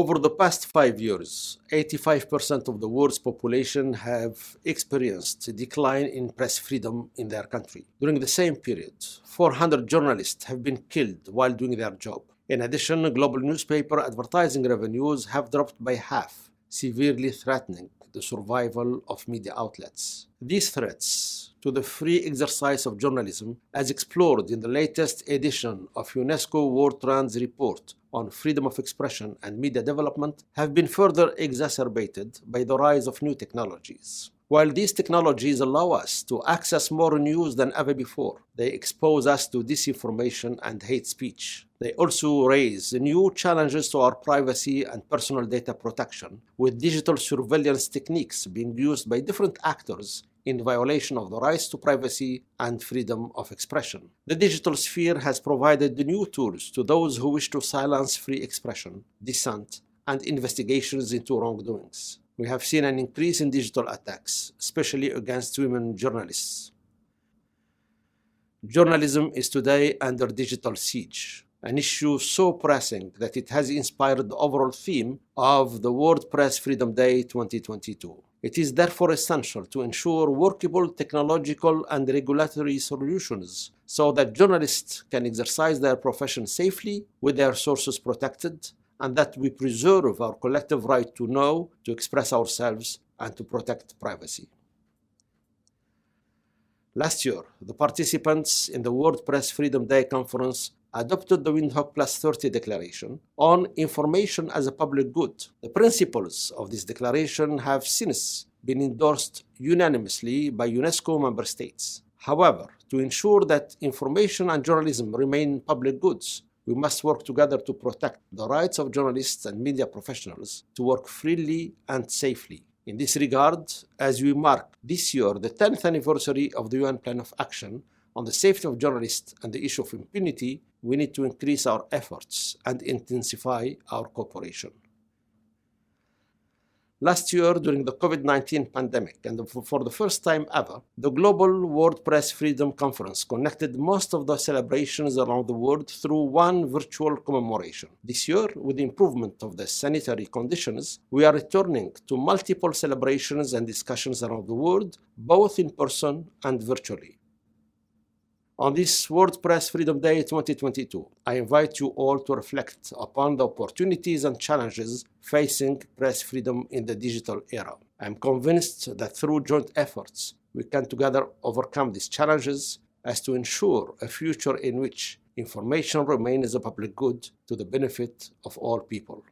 Over the past five years, 85% of the world's population have experienced a decline in press freedom in their country. During the same period, 400 journalists have been killed while doing their job. In addition, global newspaper advertising revenues have dropped by half, severely threatening the survival of media outlets. These threats to the free exercise of journalism, as explored in the latest edition of UNESCO World Trends Report on freedom of expression and media development, have been further exacerbated by the rise of new technologies. While these technologies allow us to access more news than ever before, they expose us to disinformation and hate speech. They also raise new challenges to our privacy and personal data protection, with digital surveillance techniques being used by different actors in violation of the rights to privacy and freedom of expression. The digital sphere has provided new tools to those who wish to silence free expression, dissent, and investigations into wrongdoings we have seen an increase in digital attacks, especially against women journalists. Journalism is today under digital siege, an issue so pressing that it has inspired the overall theme of the World Press Freedom Day 2022. It is therefore essential to ensure workable technological and regulatory solutions so that journalists can exercise their profession safely with their sources protected and that we preserve our collective right to know, to express ourselves, and to protect privacy. Last year, the participants in the World Press Freedom Day conference adopted the Windhoek Plus 30 Declaration on information as a public good. The principles of this declaration have since been endorsed unanimously by UNESCO member states. However, to ensure that information and journalism remain public goods, we must work together to protect the rights of journalists and media professionals to work freely and safely. In this regard, as we mark this year the 10th anniversary of the UN Plan of Action on the safety of journalists and the issue of impunity, we need to increase our efforts and intensify our cooperation. Last year, during the COVID 19 pandemic, and for the first time ever, the Global World Press Freedom Conference connected most of the celebrations around the world through one virtual commemoration. This year, with the improvement of the sanitary conditions, we are returning to multiple celebrations and discussions around the world, both in person and virtually. On this World Press Freedom Day 2022, I invite you all to reflect upon the opportunities and challenges facing press freedom in the digital era. I am convinced that through joint efforts, we can together overcome these challenges as to ensure a future in which information remains a public good to the benefit of all people.